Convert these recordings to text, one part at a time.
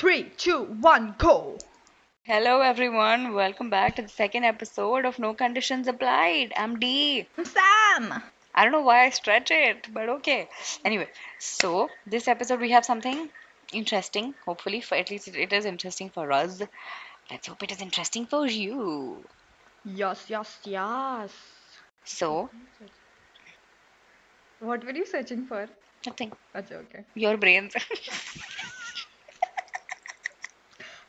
Three, two, one, go. Hello, everyone. Welcome back to the second episode of No Conditions Applied. I'm D. I'm Sam. I don't know why I stretch it, but okay. Anyway, so this episode we have something interesting. Hopefully, for at least it- it is interesting for us. Let's hope it is interesting for you. Yes, yes, yes. So, What were you searching for? nothing. Acha, okay. Your brains.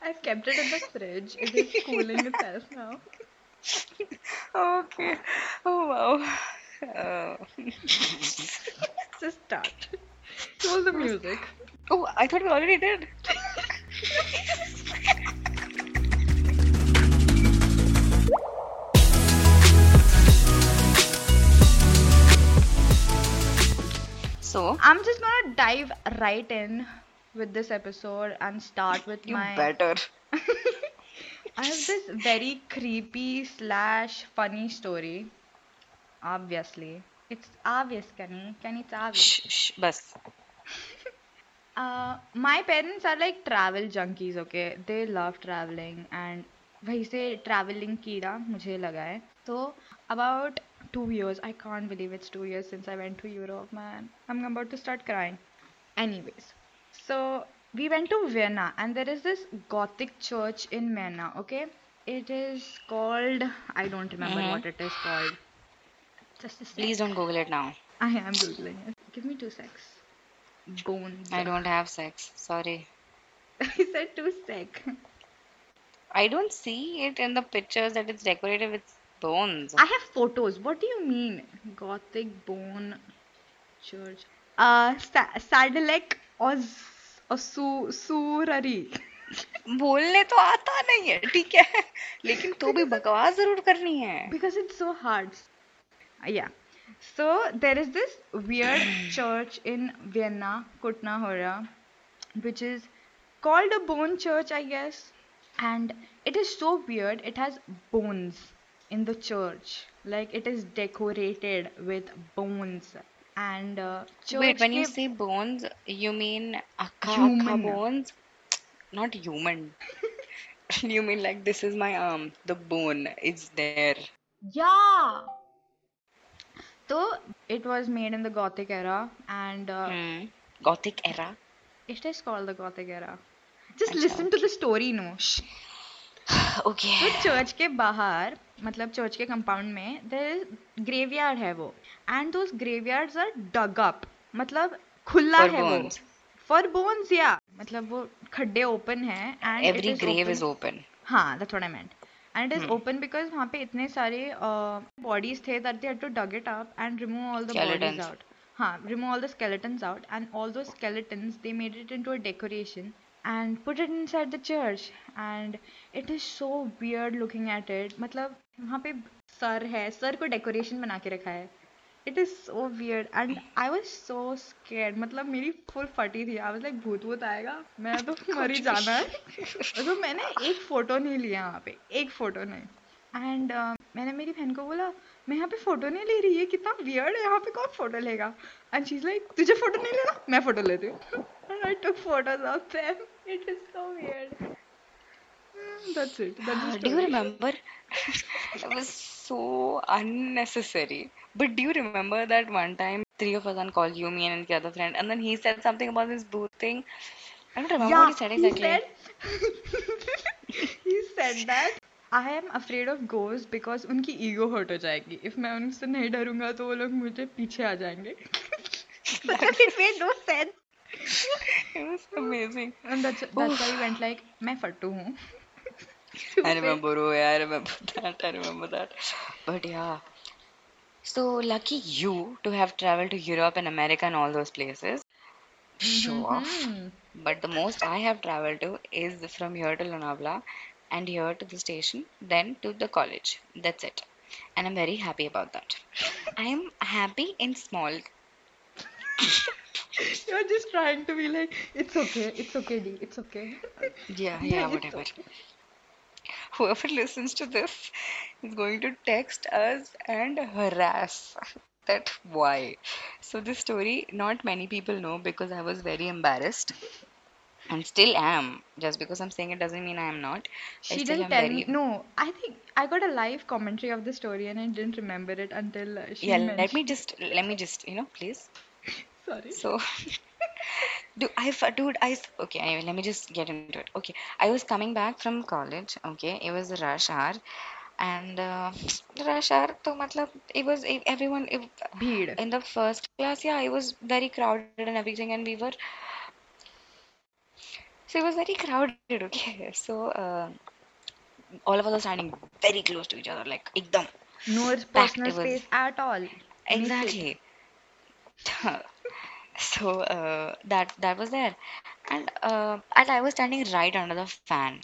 I've kept it in the fridge. It is cooling itself now. okay. Oh wow. Uh, Just start. Roll the music. oh, I thought we already did. So, I'm just gonna dive right in with this episode and start with you my. better. I have this very creepy slash funny story. Obviously, it's obvious, Kenny. Kenny, it's obvious. Shh, shh, bus. Uh, my parents are like travel junkies, okay? They love traveling and वहीं से traveling कीड़ा मुझे लगा है. So about two years, I can't believe it's two years since I went to Europe, man. I'm about to start crying. Anyways, so we went to Vienna and there is this Gothic church in Vienna, okay? It is called I don't remember Mhm. what it is called. Just a sec. Please don't Google it now. I am googling it. Give me two secs. Bone. I don't have sex. Sorry. I said two sec. I don't see it in the pictures that it's decorated with bones. I have photos. What do you mean? Gothic bone church. Uh, Sa- Sadalek Oz sorry बोलने तो आता नहीं है ठीक है। लेकिन तो भी बकवास ज़रूर करनी है। Because it's so hard yeah so there is this weird church in Vienna Kutna Hora which is called bone church I guess and it is so weird it has bones in the church like it is decorated with bones And uh, church Wait, when you के- say bones, you mean akka akka Human. bones? Not human. You mean like this is my arm, the bone is there. Yeah. So it was made in the Gothic era, and uh, Hmm. Gothic era. it is called the Gothic era. Just अच्छा, listen to the story, no. Shh. Okay. तो church के बाहर मतलब church के compound में देर there graveyard है वो and those graveyards are dug up मतलब खुला है वो फॉर बोन्स या मतलब वो खड्डे ओपन है and Every grave is open. हाँ that's what I meant and it is Hmm. Open because वहाँ पे इतने सारे बॉडीज थे that they had to dug it up and remove all the bodies. Out हाँ remove all the skeletons out and all those skeletons they made it into a decoration and put it inside the church and it is so weird looking at it मतलब वहाँ पे sir है sir को decoration बना के रखा है। It is so weird and I was so scared मतलब मेरी फुल फटी थी। आई वाज लाइक भूत भूत आएगा मैं तो मर ही जाना है। तो मैंने एक फ़ोटो नहीं लिया वहाँ पे एक फ़ोटो नहीं। एंड मैंने मेरी बहन को बोला मैं यहाँ पे फ़ोटो नहीं ले रही है कितना वियर्ड है यहाँ पे कौन फ़ोटो लेगा? एंड इज़ लाइक तुझे फ़ोटो नहीं लेना मैं फ़ोटो लेती हूँ. Took photos of them. It is so weird. Mm, that's it that's the Do you remember? it was so unnecessary. But do you remember that one time three of us on call, you, me, and the other friend, and then he said something about this booth thing? I don't remember yeah what he said exactly. he said he said that I am afraid of ghosts because उनकी ego hurt हो जाएगी if मैं उनसे नहीं डरूँगा तो वो लोग मुझे पीछे आ जाएँगे but it made no sense It was amazing. and that's that's why he went like मैं फट्टू हूँ I remember, oh yeah, I remember that. I remember that. But yeah. So lucky you to have traveled to Europe and America and all those places. Show off. Mhm. But the most I have traveled to is from here to Lonavala and here to the station, then to the college. That's it. And I'm very happy about that. I'm happy in small. You're just trying to be like, it's okay, it's okay, D, it's okay. Yeah, Yeah, whatever. Whoever listens to this is going to text us and harass that why. So this story, not many people know because I was very embarrassed. and still am. Just because I'm saying it doesn't mean I am not. She didn't tell very. me. No, I think I got a live commentary of the story and I didn't remember it until uh, she Yeah, let me just let me just you know please. Sorry. So, dude, I dude, I okay. Anyway, let me just get into it. Okay, I was coming back from college. Okay, it was a rush hour, and uh, rush hour. So, matlab, it was everyone it, Bheed. in the first class. Yeah, it was very crowded and everything, and we were so it was very crowded. Okay, so uh, all of us are standing very close to each other, like ekdam No personal space at all. Exactly. So uh, that that was there, and uh, and I was standing right under the fan.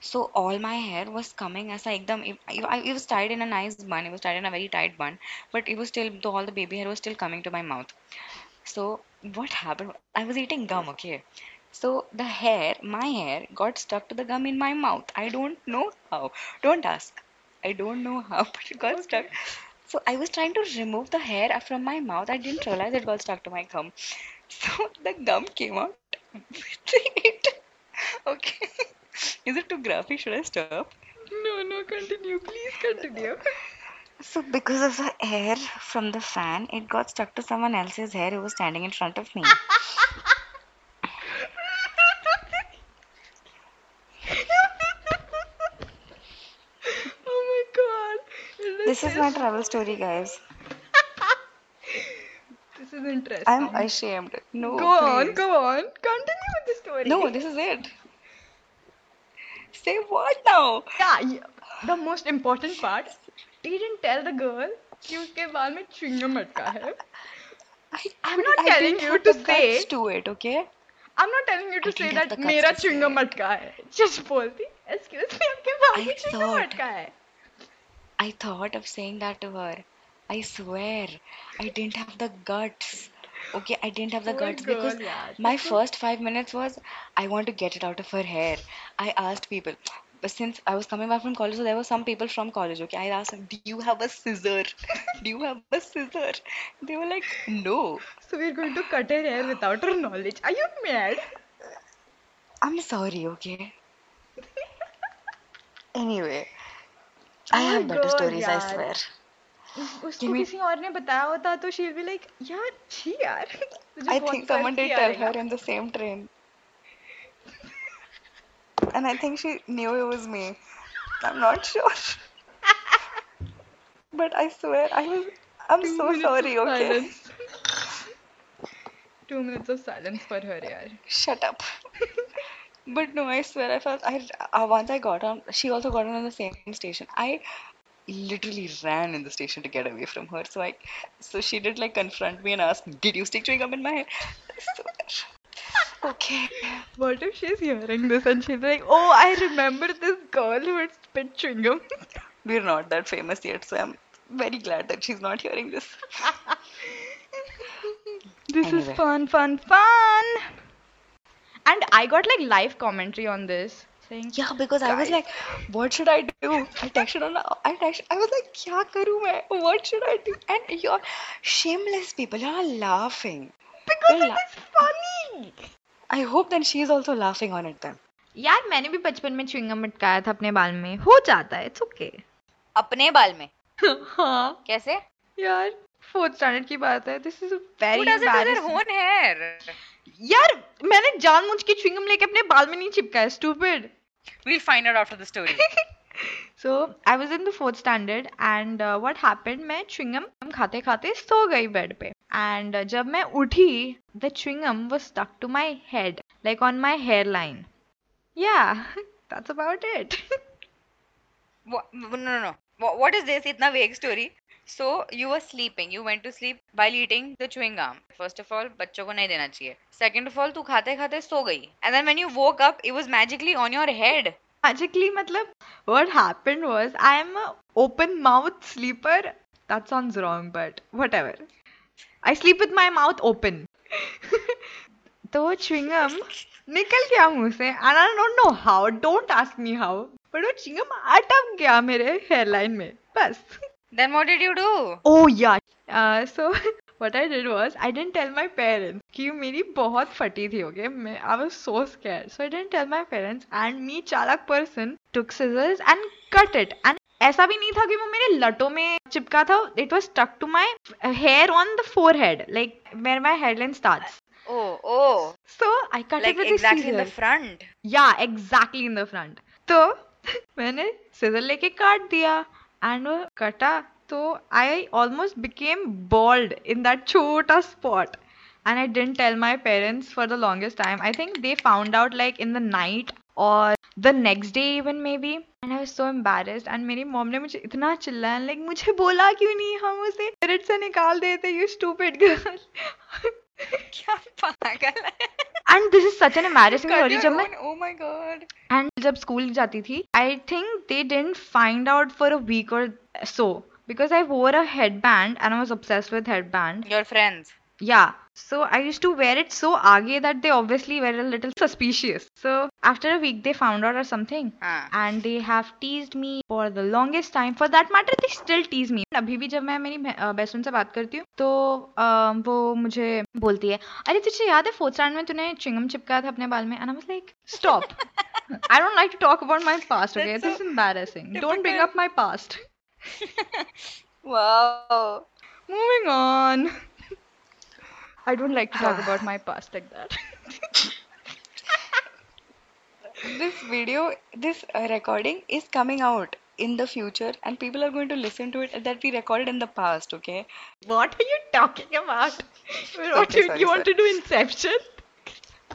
So all my hair was coming as like them. It, it was tied in a nice bun. It was tied in a very tight bun, but it was still all the baby hair was still coming to my mouth. So what happened? I was eating gum. Okay. So the hair, my hair, got stuck to the gum in my mouth. I don't know how. Don't ask. I don't know how, but it got stuck. So I was trying to remove the hair from my mouth. I didn't realize it got stuck to my gum. So the gum came out between it. Okay. Is it too graphic? Should I stop? No, no, continue. Please continue. So because of the air from the fan, it got stuck to someone else's hair who was standing in front of me. oh my god. It This is my just- travel story, guys. This is interesting. I'm ashamed. No, go on, please. go on. Continue with the story. No, this is it. Say what now? Yeah, yeah. The most important part. He didn't tell the girl कि उसके बाल में chewing-gum अटका है. I, I'm not I telling didn't you have to the say- guts to it, okay? I'm not telling you to I say didn't have that the guts मेरा to chewing-gum say. अटका है. Just बोलती. Excuse me, आपके बाल I में chewing-gum thought- अटका है. I thought of saying that to her. I swear, I didn't have the guts. Okay, I didn't have the Poor guts girl, because yaar. my first five minutes was I want to get it out of her hair. I asked people, but since I was coming back from college, so there were some people from college. Okay, I asked them, "Do you have a scissor? Do you have a scissor?" They were like, "No." So we're going to cut her hair without her knowledge. Are you mad? I'm sorry, okay. Anyway, I Oh have better God, stories, I yaar. swear. उस- उसको Give me- किसी और ने बताया होता तो she'll be like यार छी यार तुझे I बहुत think someone फर्क did किया tell रहेगा." her in the same train. And I think she knew it was me. I'm not sure. But I swear, I was. I'm Two so minutes sorry, of okay? silence. Two minutes of silence for her यार Shut up. But no, I swear, I felt. I uh, once I got on. She also got on the same station. I literally ran in the station to get away from her. So I, so she did like confront me and ask, "Did you stick chewing gum in my hair?" Okay. What if she's hearing this and she's like, oh, I remember this girl who had spit chewing gum. We're not that famous yet, so I'm very glad that she's not hearing this. This is fun, fun, fun. And I got like live commentary on this saying, Yeah, because guys. I was like, what should I do? I texted on. I texted. I was like, क्या करूँ मैं? What should I do? And you're shameless people. You're laughing. because it la- is funny. I hope then she's also laughing on it then. यार मैंने भी बचपन में chewing gum अटकाया था अपने बाल में हो जाता है इट्स ओके अपने बाल में हाँ कैसे? यार फोर्थ स्टैंडर्ड की बात है this is very own hair? यार मैंने जानबूझ के च्युइंगम लेके अपने बाल में नहीं चिपका है stupid we'll find out after the story so i was in the fourth standard and uh, what happened मैं च्युइंगम खाते खाते सो गई बेड पे and uh, जब मैं उठी the chewingham was stuck to my head like on my hairline yeah that's about it what? no no no Wha- What is this? Itna vague story. So you were sleeping. You went to sleep while eating the chewing gum. First of all, बच्चों को नहीं देना चाहिए. Second of all, तू खाते खाते सो गई. And then when you woke up, it was magically on your head. magically matlab what happened was i am a open mouth sleeper that sounds wrong but whatever i sleep with my mouth open तो chewing-gum निकल गया मुँह से and I don't know how don't ask me how but eu tinha uma atamga mere hairline mein. Bas. Then what did you do? Oh yeah. Uh, so what I did was I didn't tell my parents कि मेरी बहुत फटी थी okay मैं I was so scared so I didn't tell my parents and me चालाक person took scissors and cut it and ऐसा भी नहीं था कि वो मेरे लटों में चिपका था it was stuck to my hair on the forehead like where my headline starts Oh, oh. So I cut like it with exactly a scissors. in the front. Yeah, exactly in the front. So मैंने scissor लेके काट दिया and वो कटा तो I almost became bald in that छोटा spot and I didn't tell my parents for the longest time I think they found out like in the night or the next day even maybe and I so embarrassed and मेरी mom ने मुझे इतना चिल्लाया like मुझे बोला क्यों नहीं? हम उसे पिरियड से निकाल देते यू स्टूपिड गर्ल क्या पागल है? and this is such an embarrassing Cut story your जब मैं own- Oh my god. And जब स्कूल जाती थी I think they didn't find out for a week और सो बिकॉज आई वोर a head band and I was obsessed with headband Your friends. yeah so i used to wear it so aage that they obviously were a little suspicious so after a week they found out or something हाँ. and they have teased me for the longest time for that matter they still tease me अभी भी जब मैं मेरी best friend से बात करती हूँ तो अ, वो मुझे बोलती है अरे तुझे याद है फोर्थ स्टैंड में तूने चिंगम चिपकाया था अपने बाल में and I was like stop I don't like to talk about my past, okay? That's this is so embarrassing. Don't bring typical. up my past. I don't like to talk about my past like that. this video, this uh, recording is coming out in the future and people are going to listen to it that we recorded in the past, okay? What are you talking about? what sorry, you, sorry, you want to do inception?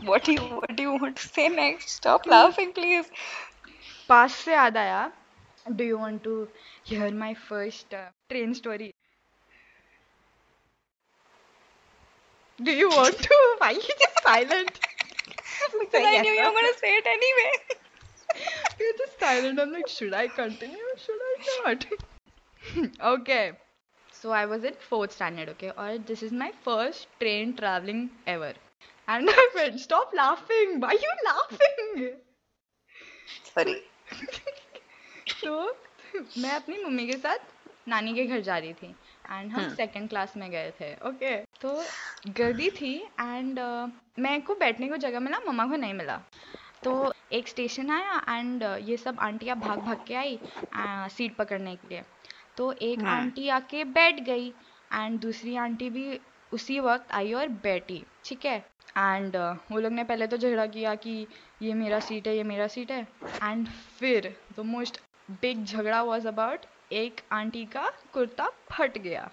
What do you what do you want to say next? Stop laughing, please. Past se aadaya. Do you want to hear my first uh, train story? Do you want to? Why are you just silent? Because I knew you were gonna say it anyway. You're just silent. I'm like, should I continue? Should I not? okay. So I was in fourth standard, okay? Or this is my first train traveling ever. And I went, stop laughing. Why are you laughing? Sorry. तो मैं अपनी mummy के साथ नानी के घर जा रही थी एंड हम। सेकंड क्लास में गए थे ओके तो गर्दी थी एंड मेरे को बैठने को जगह मिला मम्मा को नहीं मिला। तो एक स्टेशन आया एंड ये सब आंटियाँ भाग भाग के आई सीट पकड़ने के लिए। तो एक हम्म। आंटी आके बैठ गई एंड दूसरी आंटी भी उसी वक्त आई और बैठी ठीक है? एंड वो लोग ने पहले तो झगड़ा किया कि ये मेरा सीट है ये मेरा सीट है। एंड फिर द मोस्ट बिग झगड़ा वॉज़ अबाउट एक आंटी का कुर्ता फट गया।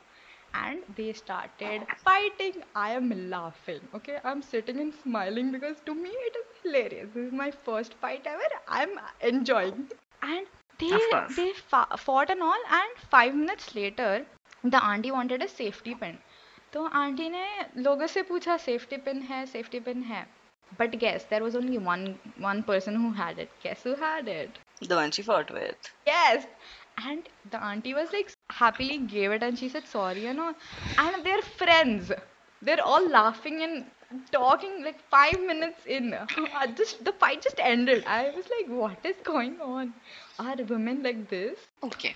And they started fighting I am laughing okay I am sitting and smiling because to me it is hilarious this is my first fight ever I am enjoying and they they fought and all and five minutes later the aunty wanted safety pin तो aunty ने लोगों से पूछा safety pin है safety pin है. But guess there was only one one person who it guess had it The one she fought And the auntie was like happily gave it and she said sorry and all. And they're friends. They're all laughing and talking like five minutes in. I just the fight just ended. I was like, what is going on? Are women like this? Okay.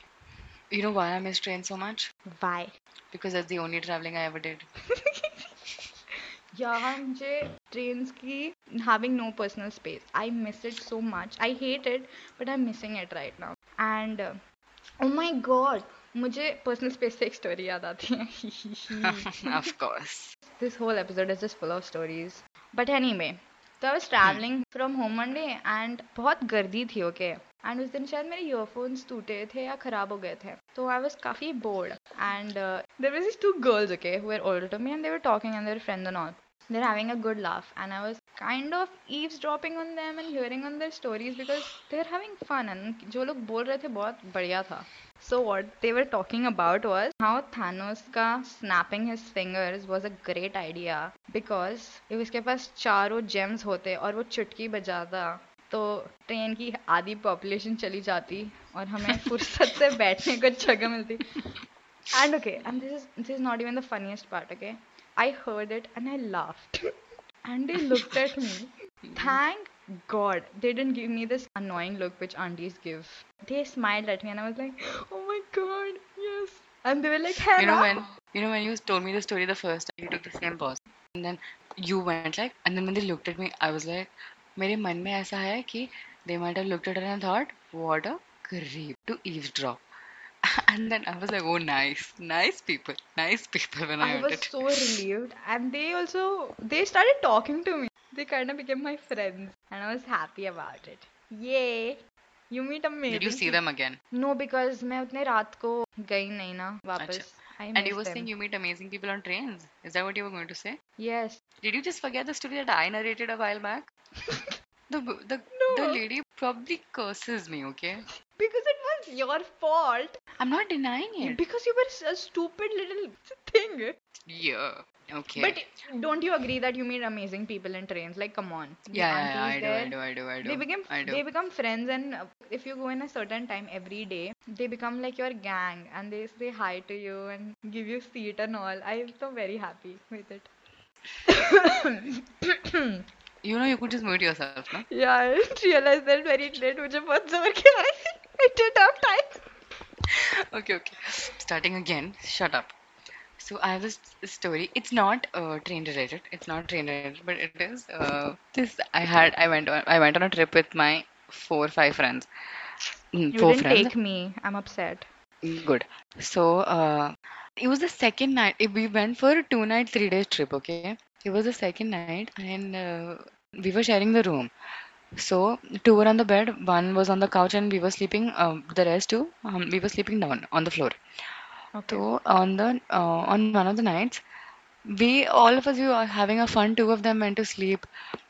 You know why I miss train so much? Why? Because that's the only traveling I ever did. Yeah, मुझे trains की having no personal space. I miss it so much. I hate it, but I'm missing it right now. And uh, oh my god मुझे personal space से एक story याद आती है। Of course this whole episode is just full of stories but anyway तो I was travelling from home Monday and बहुत गर्दी थी ओके okay? एंड उस दिन शायद मेरे ईयरफोन्स टूटे थे या खराब हो गए थे। तो आई वाज काफ़ी bored and there was two girls okay who were older to me and they were talking and their friends and all were friends and all they're having a good laugh and i was kind of eavesdropping on them and hearing on their stories because they're having fun and जो लोग बोल रहे थे बहुत बढ़िया था so what they were talking about was how Thanos का snapping his fingers was a great idea because if उसके पास चारों gems होते और वो चुटकी बजाता तो ट्रेन की आधी पॉपुलेशन चली जाती और हमें फुर्सत से बैठने को जगह मिलती and okay and this is this is not even the funniest part okay i heard it and i laughed and they looked at me thank god they didn't give me this annoying look which aunties give they smiled at me and i was like oh my god yes And they were like, You know Hannah. when you know when you told me the story the first time, you took the same pause, and then you went like, and then when they looked at me, I was like, मेरे मन में ऐसा है कि they might have looked at her and thought, what a creep to eavesdrop. And then I was like, oh, nice, nice people, nice people when I, I heard was it. so relieved. And they also, they started talking to me. They kind of became my friends. And I was happy about it. Yay. You meet amazing Did you see people. them again? No, because मैं उतने रात को गई नहीं ना वापस. I And you missed were them. saying you meet amazing people on trains. Is that what you were going to say? Yes. Did you just forget the story that I narrated a while back? the the the No. lady probably curses me. Okay, Because it it's your fault. I'm not denying it. Because you were a stupid little thing. Yeah. Okay. But don't you agree that you meet amazing people in trains? Like, come on. Yeah, yeah, yeah I, there, do, I do, I do, I do. They become, do. they become friends, and if you go in a certain time every day, they become like your gang, and they say hi to you and give you seat and all. I'm so very happy with it. you know, you could just mute yourself, no? Yeah, I didn't realize that very late, which was working did have time. okay, okay. Starting again. Shut up. So I have a story. It's not uh, train related. It's not train related, but it is. Uh, this I had. I went on. I went on a trip with my four five friends. Mm, you didn't friends. take me. I'm upset. Good. So uh, it was the second night. We went for a two night, three days trip. Okay. It was the second night, and uh, we were sharing the room. So, two were on the bed, one was on the couch, and we were sleeping, um, the rest two, um, we were sleeping down on the floor. Okay. So, on the uh, on one of the nights, we all of us we were having a fun. Two of them went to sleep,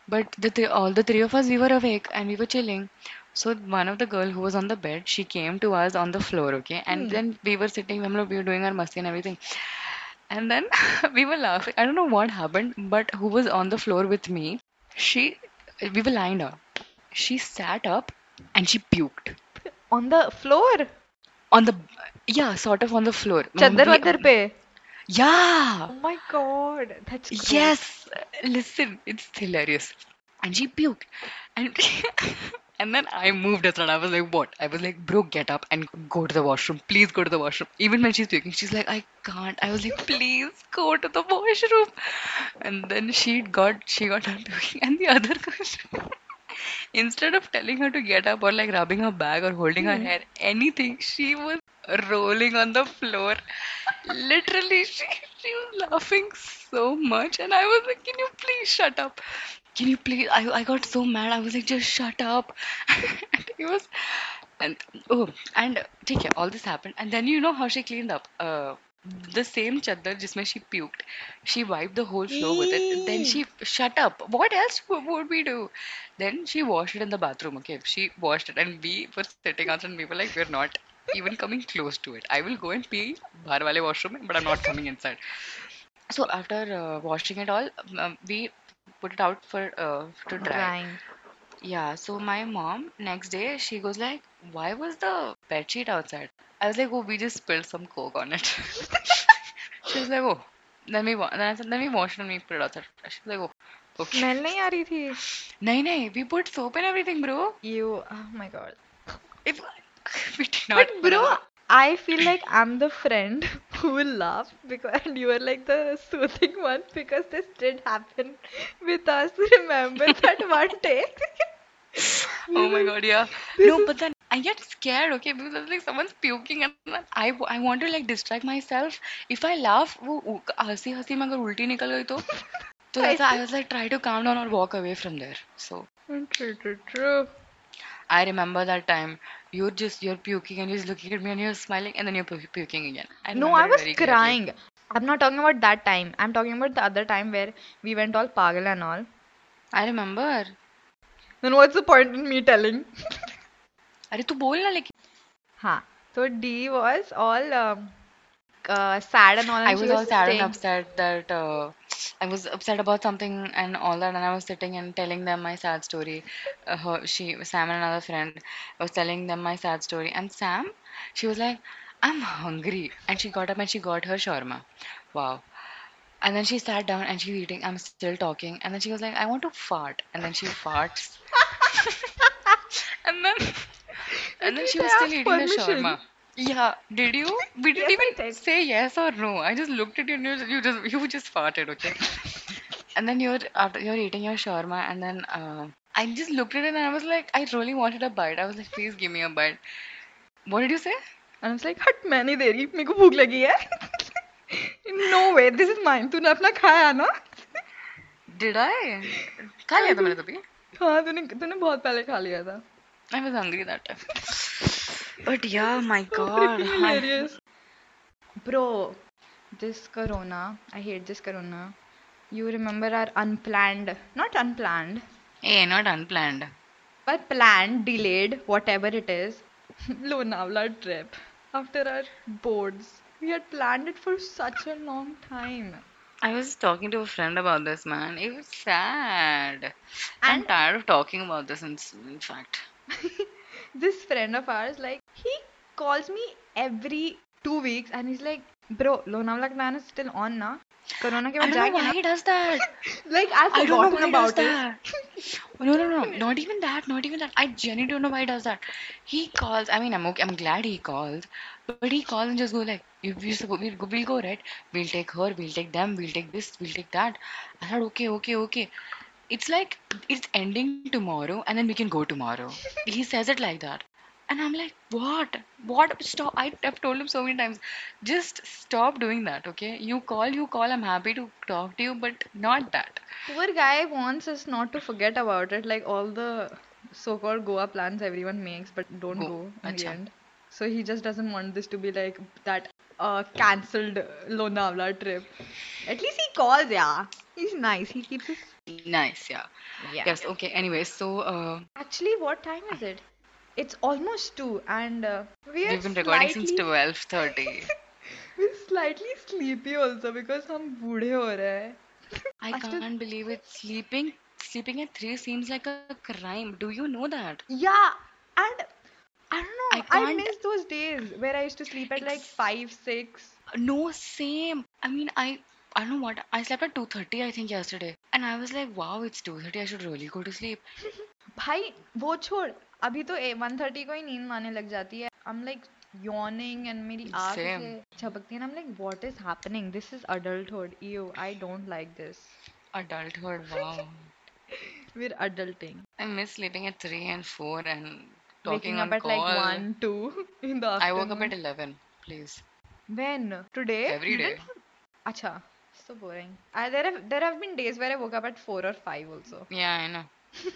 but the th- all the three of us we were awake and we were chilling. So one of the girl who was on the bed, she came to us on the floor, okay, and Hmm. then we were sitting, we were we were doing our masti and everything, and then we were laughing. I don't know what happened, but who was on the floor with me? She, we were lying down she sat up and she puked. On the floor? On the yeah sort of on the floor. Chadar pe? Yeah. Oh my god that's great. yes. Listen it's hilarious. And she puked. And and then i moved aside. I was like what? I was like bro get up and go to the washroom. Please go to the washroom. Even when she's puking she's like i can't. I was like please go to the washroom. And then she got she got done puking and the other instead of telling her to get up or like rubbing her back or holding her hair, anything, she was rolling on the floor. Literally, she, she was laughing so much, and I was like, Can you please shut up? Can you please? I, I got so mad. I was like, Just shut up. and it was, and oh, and take care, all this happened, and then you know how she cleaned up? Uh, the same chaddar jisme she puked, she wiped the whole floor with it. Then she shut up. What else would we do? Then she washed it in the bathroom. Okay, she washed it, and we were sitting outside, and we were like, we're not even coming close to it. I will go and pee bahar wale washroom, but I'm not coming inside. So after uh, washing it all, um, we put it out for uh, to dry. Drying. Yeah, so my mom next day she goes like, "Why was the bed sheet outside?" I was like, "Oh, we just spilled some coke on it." she was like, "Oh." Then we wa- then I said, "Then we washed it and we put it outside." She was like, "Oh, okay." Smell नहीं आ रही थी Nahi, nahi, we put soap and everything, bro. you oh my god If we did not but put bro our- I feel like I'm the friend who will laugh because and you are like the soothing one because this did happen with us. Remember that one day? Oh my god, yeah. No, but then I get scared, okay, because it's like someone's puking and then I, w- I want to like distract myself. If I laugh, वो उ- हंसी हंसी में अगर उल्टी निकल गई तो तो ऐसा I was like try to calm down or walk away from there. So True, true, true. I remember that time you're just you're puking and you're just looking at me and you're smiling and then you're pu- puking again. I No, remember I it was very clearly. crying. I'm not talking about that time. I'm talking about the other time where we went all pagal and all. I remember. Then what's the point in me telling? अरे तू बोल ना लेकिन Huh. So D was all um, uh, sad and all, and I she was all sad and staying- upset that uh, I was upset about something and all that, and I was sitting and telling them my sad story. Uh, her, she, Sam and another friend, was telling them my sad story, and Sam, she was like, "I'm hungry," and she got up and she got her shawarma. Wow. And then she sat down and she's eating. I'm still talking, and then she was like, "I want to fart," and then she farts, and then and then At she least was I still asked eating the permission. shawarma. Yeah, did you? We didn't Yes, I even did. say yes or no. I just looked at you and you, you just you just farted, okay? And then you're after you're eating your shawarma, and then uh, I just looked at it and I was like, I really wanted a bite. I was like, please give me a bite. What did you say? And I was like, हट मैं नहीं दे रही मेरे को भूख लगी है no way this is mine तूने अपना खाया ना Did I? खा लिया था मैंने तभी. हाँ तूने तूने बहुत पहले खा लिया था I was hungry that time. But yeah, my So God. freaking I- hilarious. Bro, this corona, I hate this corona. You remember our unplanned, not unplanned, Hey, not unplanned. but planned, delayed, whatever it is, Lonavala trip after our boards. We had planned it for such a long time. I was talking to a friend about this, man. It was sad. I'm And- tired of talking about this, in, in fact. this friend of ours, like, he calls me every two weeks and he's like, Bro, Lonavala plan is still on now. Corona के I बाद don't know जाएंगे why ना he does that. Like I've I don't know forgotten why he does about it. that. No, no, no, not even that, not even that. I genuinely don't know why he does that. He calls. I mean, I'm okay. I'm glad he calls, but he calls and just go like, "If we we'll go, we'll go right. We'll take her. We'll take them. We'll take this. We'll take that." I said, "Okay, okay, okay." It's like it's ending tomorrow, and then we can go tomorrow. He says it like that. And I'm like, what? What? Stop. I, I've told him so many times, just stop doing that, okay? You call, you call. I'm happy to talk to you, but not that. Poor guy wants us not to forget about it, like all the so-called Goa plans everyone makes, but don't Go. go in the end. So he just doesn't want this to be like that uh, cancelled Lonavala trip. At least he calls, yeah. He's nice. He keeps his. Nice, yeah. Yeah. Yes, okay. Anyway, so uh, Actually, what time is it? It's almost two, and uh, we are we've been recording since slightly- 12:30. We're slightly sleepy also because हम बूढ़े हो रहे हैं. I After- can't believe it. Sleeping, sleeping at three seems like a crime. Do you know that? Yeah, and I don't know. I I, can't- miss those days where I used to sleep at like Ex- five, six. No, same. I mean, I, I don't know what. I slept at 2:30, I think, yesterday, and I was like, wow, it's 2:30. I should really go to sleep. भाई वो छोड़ अभी तो one thirty को ही नींद आने लग जाती है I'm like yawning and मेरी आँख Same. से झपकती है and I'm like what is happening this is adulthood ew I don't like this Adulthood, wow. we're adulting I miss sleeping at 3 and 4 and waking up at call. like one two in the I woke up at 11, please. when today Every You day. Acha so boring I, there have there have been days where I woke up at four or five also Yeah, I know.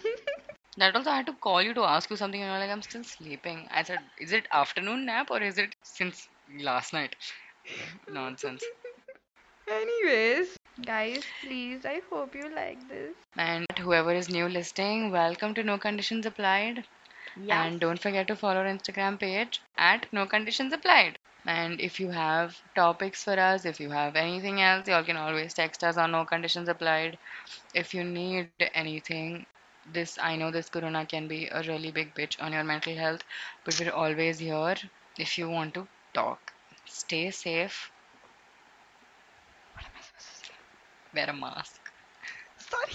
That also, I had to call you to ask you something, and you're like, I'm still sleeping. I said, Is it afternoon nap or is it since last night? Nonsense. anyways guys please I hope you like this And whoever is new listening, welcome to No Conditions Applied. And don't forget to follow our Instagram page at No Conditions Applied. And if you have topics for us, if you have anything else, you all can always text us on No Conditions Applied. If you need anything, this I know this corona can be a really big bitch on your mental health, but we're always here if you want to talk. Stay safe. what am I supposed to say Wear a mask. sorry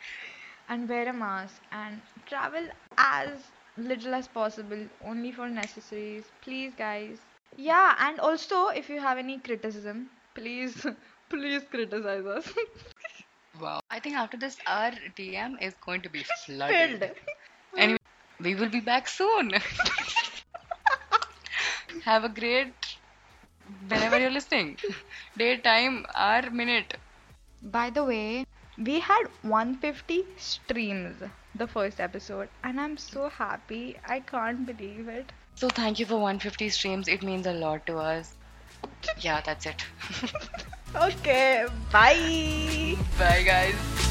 and wear a mask and travel as little as possible only for necessaries please guys yeah and also if you have any criticism please please criticize us Wow. I think after this, our DM is going to be flooded. filled Anyway, we will be back soon. Have a great whenever you're listening. Day, time, hour, minute. by the way we had 150 streams the first episode and i'm so happy i can't believe it So thank you for 150 streams. It means a lot to us. Yeah, that's it. okay bye Bye, guys.